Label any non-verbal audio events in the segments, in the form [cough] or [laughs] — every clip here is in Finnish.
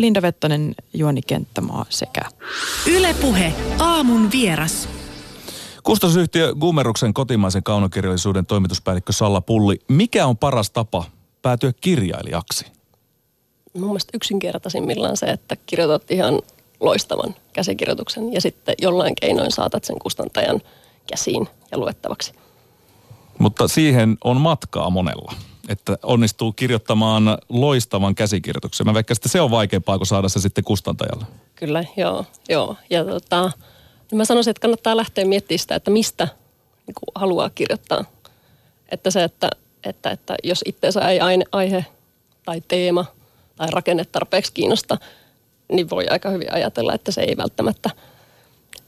Linda Vettanen, Juoni Kenttämaa sekä Ylepuhe aamun vieras. Kustannusyhtiö Gumeruksen kotimaisen kaunokirjallisuuden toimituspäällikkö Salla Pulli. Mikä on paras tapa päätyä kirjailijaksi? Mun mielestä yksinkertaisimmillaan se, että kirjoitat ihan loistavan käsikirjoituksen ja sitten jollain keinoin saatat sen kustantajan käsiin ja luettavaksi. Mutta siihen on matkaa monella, että onnistuu kirjoittamaan loistavan käsikirjoituksen. Mä vaikka että se on vaikeampaa kuin saada se sitten kustantajalle. Kyllä, joo. joo. Ja tota, niin mä sanoisin, että kannattaa lähteä miettimään sitä, että mistä niin kuin haluaa kirjoittaa. Että se, että, että, että jos itseensä ei aine, aihe tai teema tai rakenne tarpeeksi kiinnosta, niin voi aika hyvin ajatella, että se ei välttämättä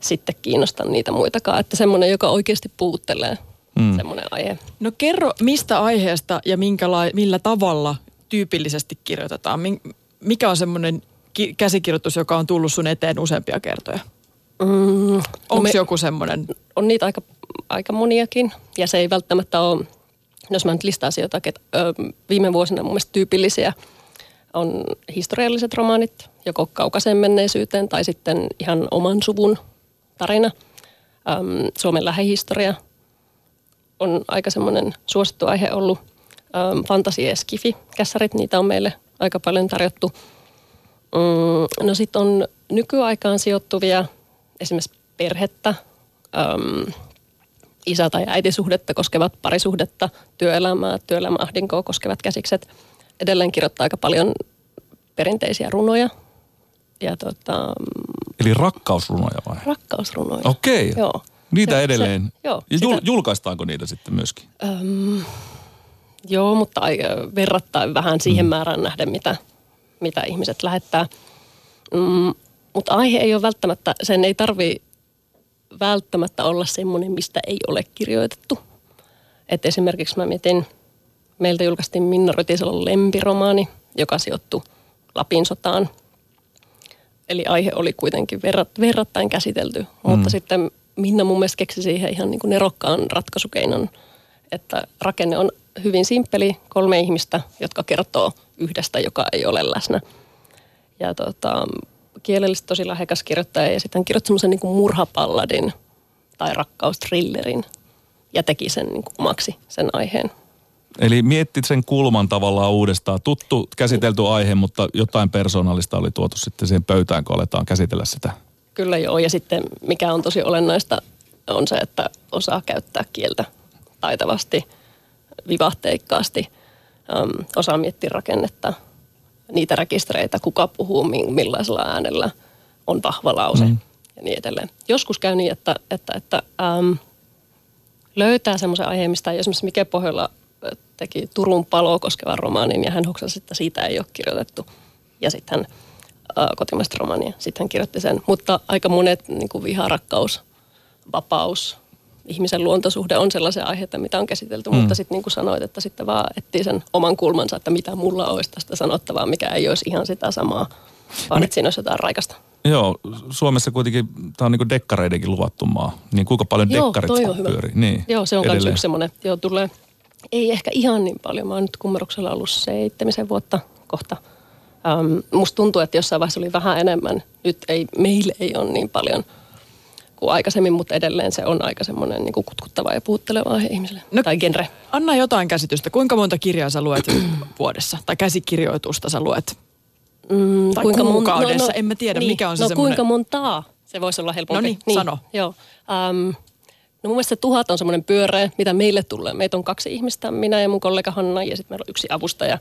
sitten kiinnosta niitä muitakaan. Että semmoinen, joka oikeasti puuttelee mm. semmoinen aihe. No kerro, mistä aiheesta ja minkäla- millä tavalla tyypillisesti kirjoitetaan? Mikä on semmoinen ki- käsikirjoitus, joka on tullut sun eteen useampia kertoja? Mm, Onko no joku semmoinen? On niitä aika, aika moniakin ja se ei välttämättä ole, jos mä nyt listaisin jotakin, että viime vuosina mun mielestä tyypillisiä on historialliset romaanit, joko kaukaisen menneisyyteen tai sitten ihan oman suvun tarina. Suomen lähihistoria on aika semmoinen suosittu aihe ollut. Öm, fantasia ja skifi, kässarit, niitä on meille aika paljon tarjottu. Mm, no sitten on nykyaikaan sijoittuvia esimerkiksi perhettä, äm, isä- tai äitisuhdetta koskevat parisuhdetta, työelämää, työelämäahdinkoa koskevat käsikset. Edelleen kirjoittaa aika paljon perinteisiä runoja. Ja tota, Eli rakkausrunoja vai? Rakkausrunoja. Okei. Okay. Joo. Niitä se, edelleen. Se, joo, ja jul, sitä, julkaistaanko niitä sitten myöskin? Öm, joo, mutta verrattain vähän siihen mm. määrään nähden, mitä, mitä ihmiset lähettää. Mm, mutta aihe ei ole välttämättä, sen ei tarvi välttämättä olla semmoinen, mistä ei ole kirjoitettu. Et esimerkiksi mä mietin, meiltä julkaistiin Minna Rytisalon lempiromaani, joka sijoittui Lapin sotaan. Eli aihe oli kuitenkin verrat, verrattain käsitelty, mm. mutta sitten Minna mun mielestä keksi siihen ihan niin kuin nerokkaan ratkaisukeinon, että rakenne on hyvin simppeli, kolme ihmistä, jotka kertoo yhdestä, joka ei ole läsnä. Ja tota, kielellisesti tosi lähekäs kirjoittaja ja sitten hän kirjoitti semmoisen niin murhapalladin tai rakkaustrillerin ja teki sen niin kuin omaksi sen aiheen. Eli miettit sen kulman tavallaan uudestaan. Tuttu, käsitelty aihe, mutta jotain persoonallista oli tuotu sitten siihen pöytään, kun aletaan käsitellä sitä. Kyllä joo, ja sitten mikä on tosi olennaista on se, että osaa käyttää kieltä taitavasti, vivahteikkaasti, um, osaa miettiä rakennetta – niitä rekistereitä, kuka puhuu millaisella äänellä, on vahva lause mm. ja niin edelleen. Joskus käy niin, että, että, että äm, löytää semmoisen aiheen, mistä esimerkiksi Mike Pohjola teki Turun paloa koskevan romaanin ja hän hoksasi, että siitä ei ole kirjoitettu. Ja sitten hän äh, kotimaista romaania, sitten hän kirjoitti sen. Mutta aika monet niin kuin viha, rakkaus, vapaus, ihmisen luontosuhde on sellaisia aiheita, mitä on käsitelty, mm. mutta sitten niin kuin sanoit, että sitten vaan etsii sen oman kulmansa, että mitä mulla olisi tästä sanottavaa, mikä ei olisi ihan sitä samaa, vaan että siinä olisi jotain raikasta. Joo, Suomessa kuitenkin tämä on niin dekkareidenkin luvattu maa. Niin kuinka paljon Joo, dekkarit toi on hyvä. pyörii? Niin, Joo, se on myös yksi semmoinen, joo tulee, ei ehkä ihan niin paljon. Mä oon nyt kummeruksella ollut seitsemisen vuotta kohta. Ähm, musta tuntuu, että jossain vaiheessa oli vähän enemmän. Nyt ei, meille ei ole niin paljon – kuin aikaisemmin, mutta edelleen se on aika semmoinen niin kutkuttava ja puutteleva aihe ihmiselle. No, tai genre. Anna jotain käsitystä. Kuinka monta kirjaa sä luet [clears throat] vuodessa? Tai käsikirjoitusta sä luet? Mm, tai kuinka kuukaudessa? Mon... No, no, en mä tiedä, niin, mikä on se No semmoinen... kuinka montaa? Se voisi olla helpompi. No niin, niin sano. Joo. Um, no mun mielestä tuhat on semmoinen pyöreä, mitä meille tulee. Meitä on kaksi ihmistä, minä ja mun kollega Hanna, ja sitten meillä on yksi avustaja,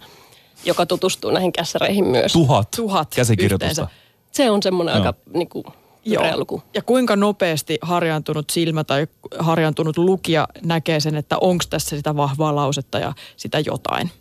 joka tutustuu näihin kässäreihin myös. Tuhat, tuhat käsikirjoitusta. Yhteensä. Se on semmoinen no. aika niin kuin, Joo. luku. Ja kuinka nopeasti harjaantunut silmä tai harjaantunut lukija näkee sen, että onko tässä sitä vahvaa lausetta ja sitä jotain?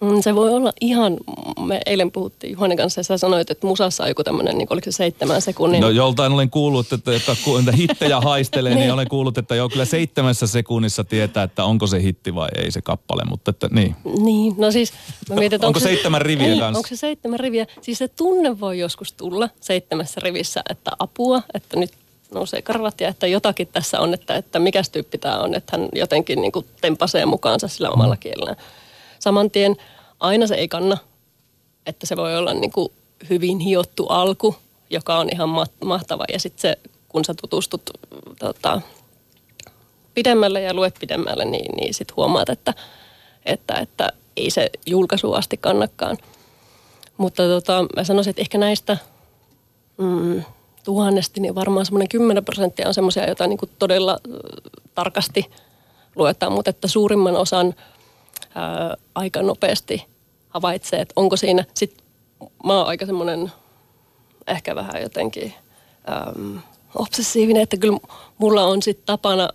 Mm, se voi olla ihan, me eilen puhuttiin Juhanen kanssa ja sä sanoit, että musassa on joku tämmöinen, niin oliko se seitsemän sekunnin. No joltain olen kuullut, että jotka hittejä haistelee, [laughs] niin. niin olen kuullut, että jo kyllä seitsemässä sekunnissa tietää, että onko se hitti vai ei se kappale, mutta että niin. Niin, no siis mä mietin, että onko, onko se, seitsemän riviä ei, kanssa? Onko se seitsemän riviä? Siis se tunne voi joskus tulla seitsemässä rivissä, että apua, että nyt nousee karvat ja että jotakin tässä on, että, että mikä tyyppi tämä on, että hän jotenkin niin kuin tempasee mukaansa sillä omalla kielellään. Saman tien aina se ei kanna, että se voi olla niin kuin hyvin hiottu alku, joka on ihan ma- mahtava. Ja sitten se, kun sä tutustut tota, pidemmälle ja luet pidemmälle, niin, niin sitten huomaat, että, että, että ei se julkaisu asti kannakaan. Mutta tota, mä sanoisin, että ehkä näistä mm, tuhannesti, niin varmaan semmoinen 10 prosenttia on semmoisia, joita niin todella tarkasti luetaan, mutta että suurimman osan ää, aika nopeasti havaitsee, että onko siinä, sit mä oon aika semmoinen ehkä vähän jotenkin äm, obsessiivinen, että kyllä mulla on sitten tapana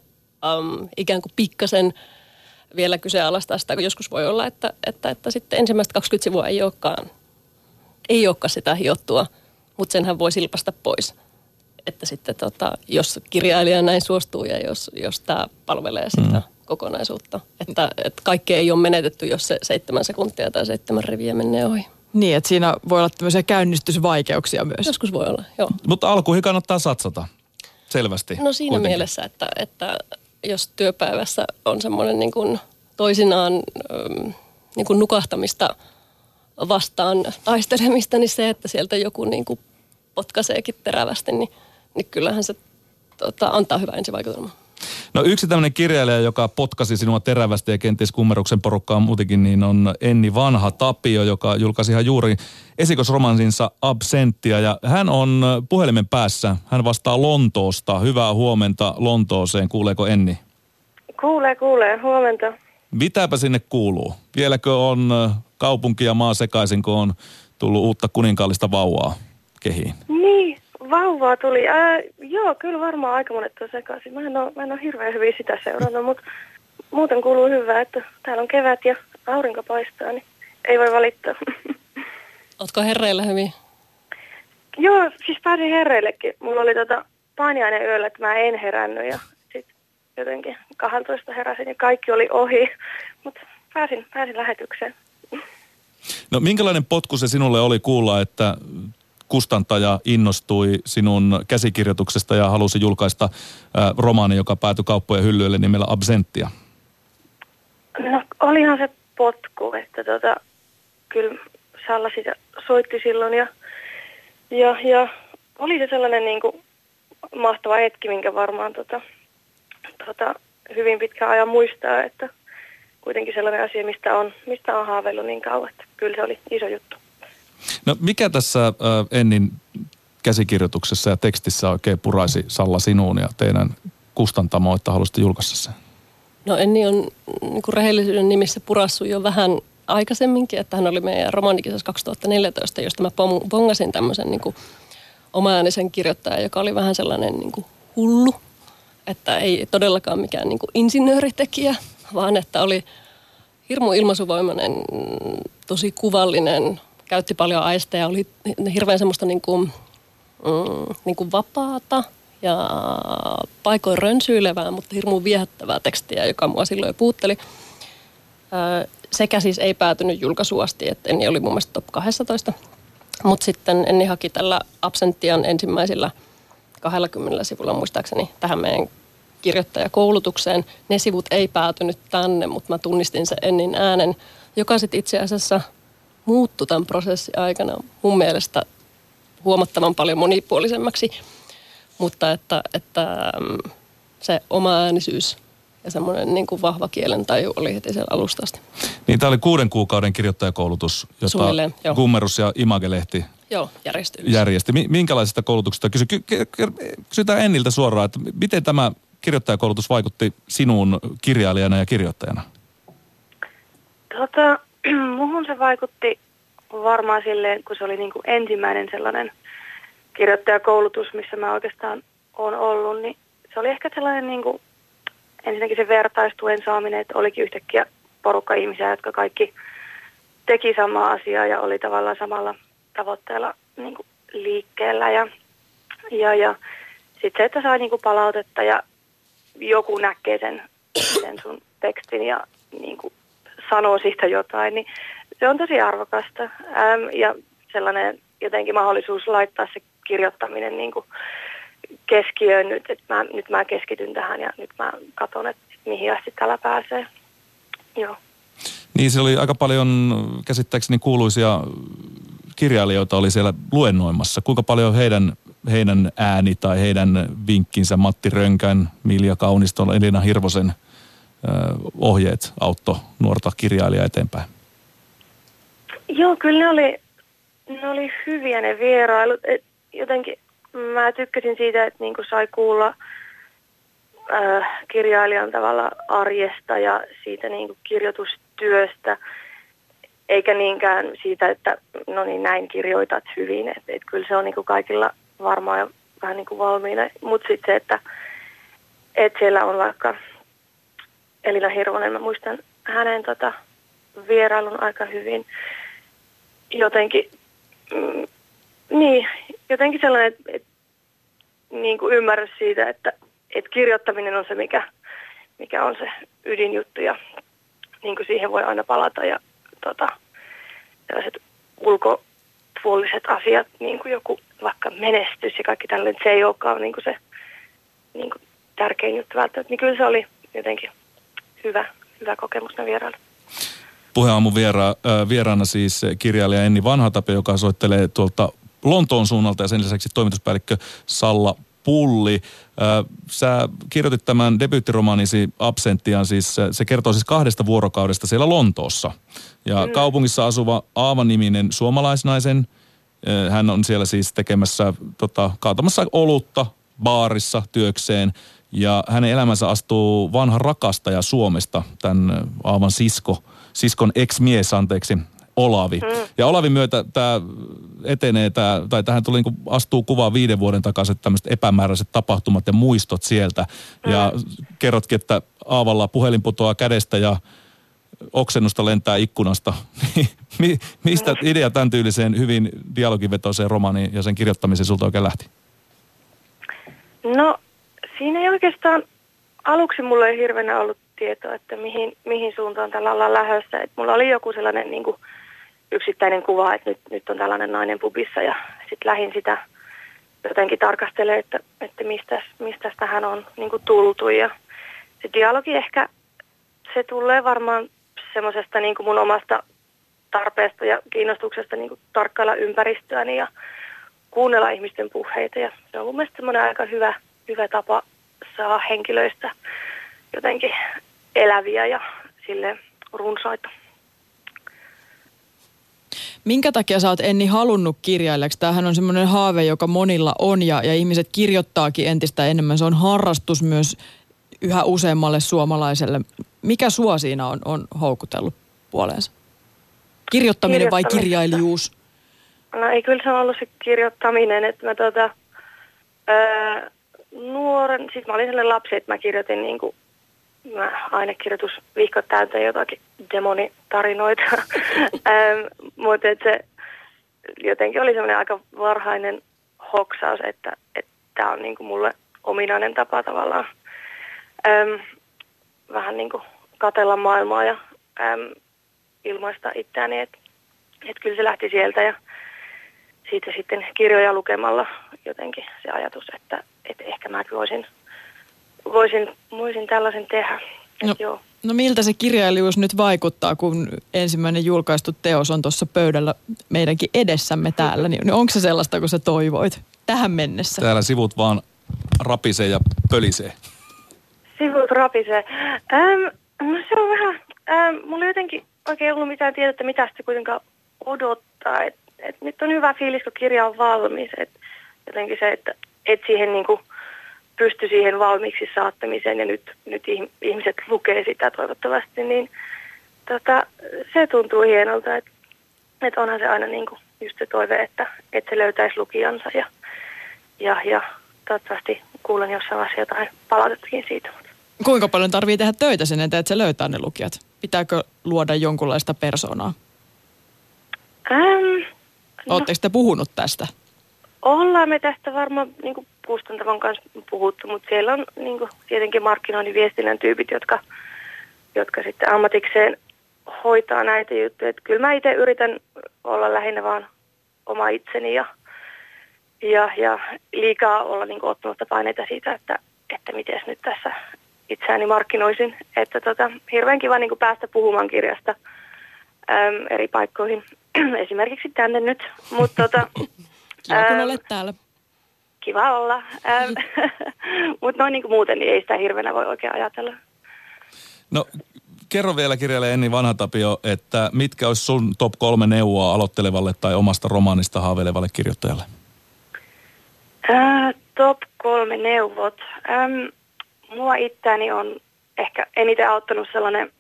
äm, ikään kuin pikkasen vielä kyseenalaistaa sitä, kun joskus voi olla, että, että, että sitten ensimmäistä 20 sivua ei olekaan, ei olekaan sitä hiottua, mutta senhän voi silpasta pois. Että sitten tota, jos kirjailija näin suostuu ja jos, jos tämä palvelee sitä mm. Kokonaisuutta. Että, että kaikki ei ole menetetty, jos se seitsemän sekuntia tai seitsemän riviä menee ohi. Niin, että siinä voi olla tämmöisiä käynnistysvaikeuksia myös. Joskus voi olla, joo. Mutta alkuihin kannattaa satsata, selvästi. No siinä kuitenkin. mielessä, että, että jos työpäivässä on semmoinen niin kuin toisinaan niin kuin nukahtamista vastaan taistelemista, niin se, että sieltä joku niin kuin potkaiseekin terävästi, niin, niin kyllähän se tota, antaa hyvää ensivaikutelmaa. No yksi tämmöinen kirjailija, joka potkasi sinua terävästi ja kenties kummeruksen porukkaa muutenkin, niin on Enni Vanha Tapio, joka julkaisi ihan juuri esikosromansinsa Absentia. Ja hän on puhelimen päässä. Hän vastaa Lontoosta. Hyvää huomenta Lontooseen. Kuuleeko Enni? Kuulee, kuulee. Huomenta. Mitäpä sinne kuuluu? Vieläkö on kaupunki ja maa sekaisin, kun on tullut uutta kuninkaallista vauvaa kehiin? Niin, vauvaa tuli. Ää, joo, kyllä varmaan aika monet on sekaisin. Mä en ole, mä en ole hirveän hyvin sitä seurannut, mutta muuten kuuluu hyvää, että täällä on kevät ja aurinko paistaa, niin ei voi valittaa. [laughs] Ootko herreillä hyvin? Joo, siis pääsin herreillekin. Mulla oli tota painiainen yöllä, että mä en herännyt ja sitten jotenkin 12 heräsin ja kaikki oli ohi. Mutta pääsin, pääsin lähetykseen. No minkälainen potku se sinulle oli kuulla, että kustantaja innostui sinun käsikirjoituksesta ja halusi julkaista romaani, joka päätyi kauppojen hyllyille nimellä Absentia? No olihan se potku, että tota, kyllä Salla sitä soitti silloin ja, ja, ja oli se sellainen niin kuin mahtava hetki, minkä varmaan tota, tota, hyvin pitkään ajan muistaa, että kuitenkin sellainen asia, mistä on, mistä on haaveillut niin kauan, että kyllä se oli iso juttu. No mikä tässä Ennin käsikirjoituksessa ja tekstissä oikein puraisi Salla sinuun ja teidän kustantamoa, että haluaisitte julkaista sen? No Enni on niin kuin rehellisyyden nimissä purassu jo vähän aikaisemminkin, että hän oli meidän romanikisassa 2014, josta mä pongasin tämmöisen niin omaäänisen kirjoittajan, joka oli vähän sellainen niin kuin hullu, että ei todellakaan mikään niin kuin insinööritekijä, vaan että oli hirmu ilmaisuvoimainen, tosi kuvallinen, käytti paljon aisteja, oli hirveän semmoista niin kuin, mm, niin kuin vapaata ja paikoin rönsyilevää, mutta hirmu viehättävää tekstiä, joka mua silloin jo puutteli. sekä siis ei päätynyt julkaisuasti, että Enni oli mun mielestä top 12. Mutta sitten Enni haki tällä Absentian ensimmäisillä 20 sivulla muistaakseni tähän meidän kirjoittajakoulutukseen. Ne sivut ei päätynyt tänne, mutta mä tunnistin sen Ennin äänen, joka sitten itse asiassa muuttui tämän prosessin aikana mun mielestä huomattavan paljon monipuolisemmaksi. Mutta että, että mm, se oma äänisyys ja semmoinen niin kuin vahva kielen taju oli heti siellä alusta asti. Niin tämä oli kuuden kuukauden kirjoittajakoulutus, jota Kummerus ja Imagelehti Joo, järjesti. järjesti. Minkälaisesta koulutuksesta kysy? Kysytään Enniltä suoraan, että miten tämä kirjoittajakoulutus vaikutti sinuun kirjailijana ja kirjoittajana? Tota, [clears throat] muhun se vaikutti varmaan silleen, kun se oli niin kuin ensimmäinen sellainen kirjoittajakoulutus, missä mä oikeastaan olen ollut, niin se oli ehkä sellainen niin kuin, ensinnäkin se vertaistuen saaminen, että olikin yhtäkkiä porukka ihmisiä, jotka kaikki teki samaa asiaa ja oli tavallaan samalla tavoitteella niin kuin liikkeellä ja, ja, ja sitten se, että sai niin kuin palautetta ja joku näkee sen, sen sun tekstin ja niin kuin sanoo siitä jotain, niin se on tosi arvokasta. Ähm, ja sellainen jotenkin mahdollisuus laittaa se kirjoittaminen niin kuin keskiöön nyt, että mä, nyt mä keskityn tähän ja nyt mä katson, että mihin asti tällä pääsee. Joo. Niin, se oli aika paljon käsittääkseni kuuluisia kirjailijoita oli siellä luennoimassa? Kuinka paljon heidän, heidän ääni tai heidän vinkkinsä Matti Rönkän, Milja Kauniston, Elina Hirvosen ohjeet auttoi nuorta kirjailijaa eteenpäin? Joo, kyllä ne oli, ne oli hyviä ne vierailut. Et jotenkin mä tykkäsin siitä, että niinku sai kuulla äh, kirjailijan tavalla arjesta ja siitä niinku kirjoitustyöstä, eikä niinkään siitä, että no niin näin kirjoitat hyvin. Et, et kyllä se on niinku kaikilla varmaan vähän niinku valmiina. Mutta sitten se, että et siellä on vaikka Elina Hirvonen, mä muistan hänen tota, vierailun aika hyvin. Jotenkin, mm, niin, jotenkin sellainen, että et, niin kuin ymmärrys siitä, että et kirjoittaminen on se, mikä, mikä on se ydinjuttu ja niin kuin siihen voi aina palata ja tota, tällaiset ulkopuoliset asiat, niin kuin joku vaikka menestys ja kaikki tällainen, se ei olekaan niin kuin se niin kuin tärkein juttu välttämättä, niin kyllä se oli jotenkin hyvä, hyvä kokemus ne vierailut. Puheaamun viera, vieraana siis kirjailija Enni Vanhatape, joka soittelee tuolta Lontoon suunnalta ja sen lisäksi toimituspäällikkö Salla Pulli. Sä kirjoitit tämän debyyttiromaanisi Absenttian, siis se kertoo siis kahdesta vuorokaudesta siellä Lontoossa. Ja mm. kaupungissa asuva Aava-niminen suomalaisnaisen, hän on siellä siis tekemässä, tota, kaatamassa olutta baarissa työkseen. Ja hänen elämänsä astuu vanha rakastaja Suomesta, tämän Aavan sisko, siskon ex-mies, anteeksi, Olavi. Mm. Ja Olavin myötä tämä etenee, tää, tai tähän tuli niin astuu kuvaan viiden vuoden takaiset tämmöiset epämääräiset tapahtumat ja muistot sieltä. Mm. Ja kerrotkin, että Aavalla puhelin putoaa kädestä ja oksennusta lentää ikkunasta. [laughs] Mistä mm. idea tämän tyyliseen hyvin dialogivetoiseen romaaniin ja sen kirjoittamiseen sulta oikein lähti? No siinä ei oikeastaan, aluksi mulla ei hirveänä ollut tietoa, että mihin, mihin suuntaan tällä ollaan lähdössä. Et mulla oli joku sellainen niin kuin, yksittäinen kuva, että nyt, nyt on tällainen nainen pubissa ja sitten lähin sitä jotenkin tarkastelee, että, että mistä, mistä tähän on niin kuin tultu. Ja se dialogi ehkä, se tulee varmaan semmoisesta niin mun omasta tarpeesta ja kiinnostuksesta niin kuin tarkkailla ympäristöäni ja kuunnella ihmisten puheita. Ja se on mun mielestä semmoinen aika hyvä, hyvä tapa saa henkilöistä jotenkin eläviä ja sille runsaita. Minkä takia sä oot Enni halunnut kirjailijaksi? Tämähän on semmoinen haave, joka monilla on ja, ja ihmiset kirjoittaakin entistä enemmän. Se on harrastus myös yhä useammalle suomalaiselle. Mikä sua siinä on, on houkutellut puoleensa? Kirjoittaminen vai kirjailijuus? No ei, kyllä se on ollut se kirjoittaminen, että mä tota, öö, nuoren, siis mä olin sellainen lapsi, että mä kirjoitin niin kuin, mä ainekirjoitusvihkot täyteen jotakin demonitarinoita, [laughs] ähm, mutta se jotenkin oli semmoinen aika varhainen hoksaus, että tämä on niin kuin mulle ominainen tapa tavallaan äm, vähän niin kuin katella maailmaa ja äm, ilmaista itseäni, että et kyllä se lähti sieltä ja siitä sitten kirjoja lukemalla jotenkin se ajatus, että, että ehkä mä voisin, voisin, voisin tällaisen tehdä. No, joo. no miltä se kirjailijuus nyt vaikuttaa, kun ensimmäinen julkaistu teos on tuossa pöydällä meidänkin edessämme täällä, niin onko se sellaista, kun sä toivoit tähän mennessä? Täällä sivut vaan rapisee ja pölisee. Sivut rapisee. Ähm, no se on vähän, ähm, mulla ei jotenkin oikein ollut mitään tiedettä, mitä sitä kuitenkaan odottaa. Et et nyt on hyvä fiilis, kun kirja on valmis. Et jotenkin se, että et siihen niin kuin pysty siihen valmiiksi saattamiseen ja nyt, nyt ihmiset lukee sitä toivottavasti, niin tota, se tuntuu hienolta, että et onhan se aina niin kuin just se toive, että, että se löytäisi lukijansa ja, ja, ja toivottavasti kuulen jossain vaiheessa jotain palautettakin siitä. Kuinka paljon tarvii tehdä töitä sen eteen, että se löytää ne lukijat? Pitääkö luoda jonkunlaista persoonaa? Ähm, Oletteko te puhunut tästä? Ollaan me tästä varmaan niin kuin kanssa puhuttu, mutta siellä on niin kuin, tietenkin markkinoinnin viestinnän tyypit, jotka, jotka sitten ammatikseen hoitaa näitä juttuja. Et kyllä mä itse yritän olla lähinnä vaan oma itseni ja, ja, ja liikaa olla niin ottamatta paineita siitä, että, että miten nyt tässä itseäni markkinoisin. Että tota, hirveän kiva niin päästä puhumaan kirjasta äm, eri paikkoihin [clears throat] esimerkiksi tänne nyt. Mutta tota, [clears throat] Kiva, kun ähm, olet täällä. kiva olla. Ähm, [laughs] Mutta noin niin kuin muuten, niin ei sitä hirveänä voi oikein ajatella. No kerro vielä kirjailija Enni Vanhatapio, että mitkä olisi sun top kolme neuvoa aloittelevalle tai omasta romaanista haaveilevalle kirjoittajalle? Ää, top kolme neuvot. Äm, mua itseäni on ehkä eniten auttanut sellainen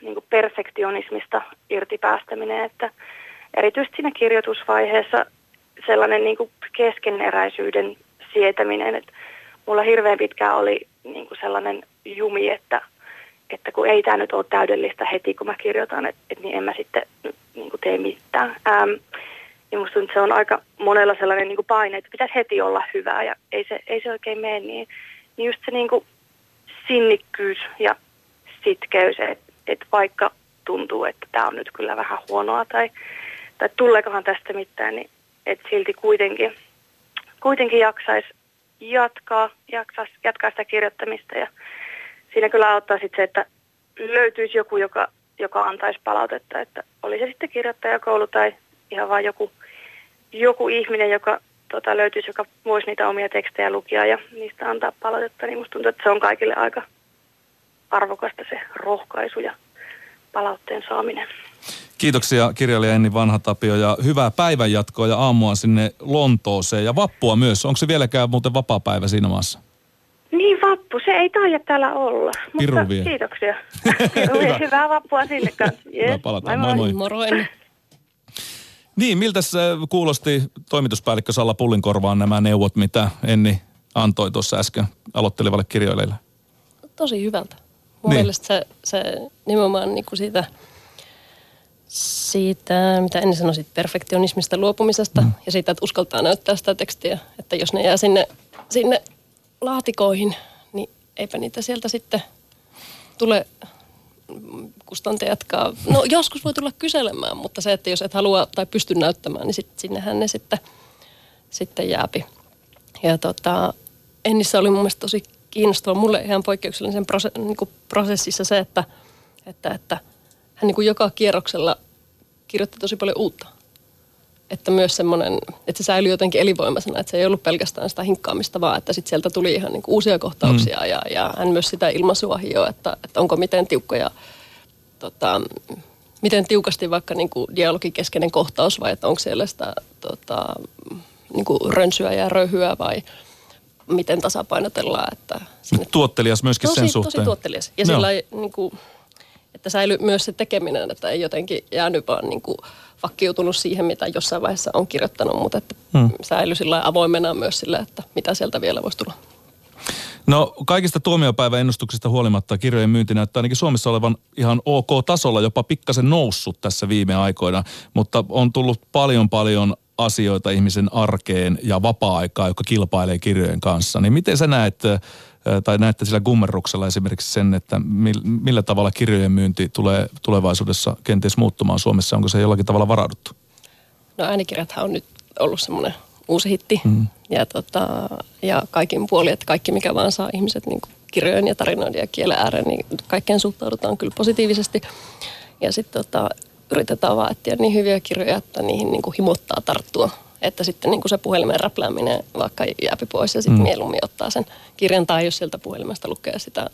niin kuin perfektionismista irti päästäminen, että erityisesti siinä kirjoitusvaiheessa sellainen niin kuin keskeneräisyyden sietäminen, että mulla hirveän pitkään oli niin kuin sellainen jumi, että, että kun ei tämä nyt ole täydellistä heti, kun mä kirjoitan, että, että niin en mä sitten niin kuin tee mitään. Ähm, niin musta tuntuu, se on aika monella sellainen niin kuin paine, että pitäisi heti olla hyvää ja ei se, ei se oikein mene niin. Niin just se niin kuin sinnikkyys ja sitkeys, että, että vaikka tuntuu, että tämä on nyt kyllä vähän huonoa tai, tai tuleekohan tästä mitään, niin että silti kuitenkin, kuitenkin jaksaisi jatkaa, jaksaisi, jatkaa sitä kirjoittamista ja siinä kyllä auttaa sitten se, että löytyisi joku, joka, joka antaisi palautetta, että oli se sitten kirjoittajakoulu tai ihan vain joku, joku ihminen, joka tota, löytyisi, joka voisi niitä omia tekstejä lukia ja niistä antaa palautetta, niin musta tuntuu, että se on kaikille aika arvokasta se rohkaisu ja palautteen saaminen. Kiitoksia kirjailija Enni Vanhatapio ja hyvää päivänjatkoa ja aamua sinne Lontooseen ja vappua myös. Onko se vieläkään muuten vapaa-päivä siinä maassa? Niin vappu, se ei taida täällä olla. Piru mutta vie. kiitoksia. [laughs] Piru vie. Hyvää vappua sinne kanssa. [laughs] Hyvä, Yes. palataan. Moi moi. Enni. Niin, miltä se kuulosti toimituspäällikkö Salla Pullinkorvaan nämä neuvot, mitä Enni antoi tuossa äsken aloittelevalle kirjoilijalle? Tosi hyvältä. Mun Niin. niin. mielestä se, se nimenomaan niin kuin siitä, siitä, mitä ennen sanoin, siitä perfektionismista luopumisesta mm. ja siitä, että uskaltaa näyttää sitä tekstiä. Että jos ne jää sinne, sinne laatikoihin, niin eipä niitä sieltä sitten tule kustantaja jatkaa. No joskus voi tulla kyselemään, mutta se, että jos et halua tai pysty näyttämään, niin sit, sinnehän ne sitten, sitten jääpi. Ja tota, Ennissä oli mun mielestä tosi kiinnostava mulle ihan poikkeuksellisen prose, niin kuin prosessissa se, että, että, että hän niin kuin joka kierroksella kirjoitti tosi paljon uutta. Että myös semmoinen, että se säilyi jotenkin elinvoimaisena, että se ei ollut pelkästään sitä hinkkaamista, vaan että sitten sieltä tuli ihan niin uusia kohtauksia mm. ja, ja hän myös sitä ilmaisua hioi, että, että onko miten tiukkoja, tota, miten tiukasti vaikka niin kuin dialogikeskeinen kohtaus vai että onko siellä sitä tota, niin kuin rönsyä ja röyhyä vai miten tasapainotellaan, että sinne Tuottelias myöskin tosi, sen suhteen. Tosi tuottelias. Ja Joo. sillä niin kuin, että säilyy myös se tekeminen, että ei jotenkin jäänyt vaan niin kuin, vakkiutunut siihen, mitä jossain vaiheessa on kirjoittanut, mutta että Hmm. säilyy sillä avoimena myös sillä, että mitä sieltä vielä voisi tulla. No kaikista tuomiopäivän ennustuksista huolimatta kirjojen myynti näyttää ainakin Suomessa olevan ihan ok tasolla, jopa pikkasen noussut tässä viime aikoina, mutta on tullut paljon paljon asioita ihmisen arkeen ja vapaa-aikaa, joka kilpailee kirjojen kanssa. Niin miten sä näet, tai näette sillä gummerruksella esimerkiksi sen, että mil- millä tavalla kirjojen myynti tulee tulevaisuudessa kenties muuttumaan Suomessa? Onko se jollakin tavalla varauduttu? No äänikirjathan on nyt ollut semmoinen uusi hitti mm. ja, tota, ja kaikin puolin, että kaikki mikä vaan saa ihmiset niin kirjojen ja tarinoiden ja kielen ääreen, niin kaikkeen suhtaudutaan kyllä positiivisesti. Ja sitten tota, yritetään vaan etsiä niin hyviä kirjoja, että niihin niin kuin himottaa tarttua. Että sitten niin kuin se puhelimen räplääminen vaikka jääpi pois ja sitten mm. mieluummin ottaa sen kirjan tai jos sieltä puhelimesta lukee sitä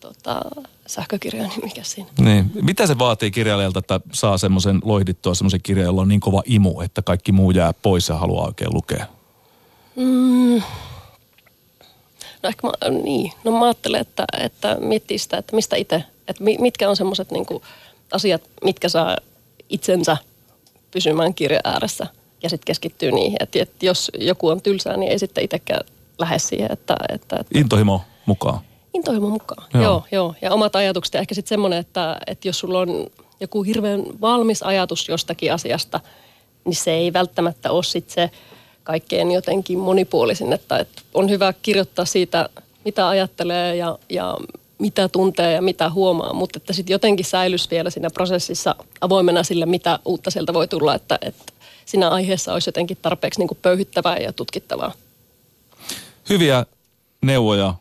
tota, sähkökirjaa, niin mikä siinä. Niin. Mitä se vaatii kirjailijalta, että saa semmoisen loihdittua semmoisen kirjan, jolla on niin kova imu, että kaikki muu jää pois ja haluaa oikein lukea? Mm. No ehkä mä, niin. No mä ajattelen, että, että miettii sitä, että mistä itse, että mi- mitkä on semmoiset niinku asiat, mitkä saa itsensä pysymään kirjan ääressä ja sitten keskittyy niihin. Että et jos joku on tylsää, niin ei sitten itsekään lähde siihen, että, että, että Intohimo mukaan. intohimo mukaan. Joo. Joo. joo. Ja omat ajatukset ja ehkä sitten semmoinen, että, että jos sulla on joku hirveän valmis ajatus jostakin asiasta, niin se ei välttämättä ole sitten se kaikkein jotenkin monipuolisin, että, että on hyvä kirjoittaa siitä, mitä ajattelee ja, ja mitä tuntee ja mitä huomaa, mutta että sitten jotenkin säilyisi vielä siinä prosessissa avoimena sille, mitä uutta sieltä voi tulla, että, että siinä aiheessa olisi jotenkin tarpeeksi niin kuin pöyhittävää ja tutkittavaa. Hyviä neuvoja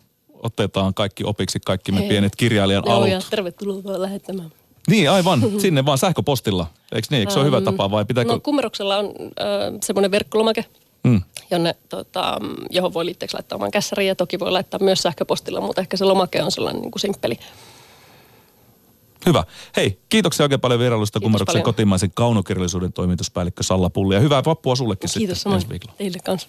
otetaan kaikki opiksi, kaikki me Hei. pienet kirjailijan alut. tervetuloa vaan lähettämään. Niin, aivan. [laughs] Sinne vaan sähköpostilla. Eikö niin? Eikö se ole hyvä tapa vai pitääkö... No kummeruksella on äh, semmoinen verkkolomake, Mm. jonne, tota, johon voi liitteeksi laittaa oman kässärin ja toki voi laittaa myös sähköpostilla, mutta ehkä se lomake on sellainen niin kuin simppeli. Hyvä. Hei, kiitoksia oikein paljon vierailusta kummeruksen paljon. kotimaisen kaunokirjallisuuden toimituspäällikkö Salla Pulli. Ja hyvää vappua sullekin Kiitos sitten ensi samoin viikolla. teille kanssa.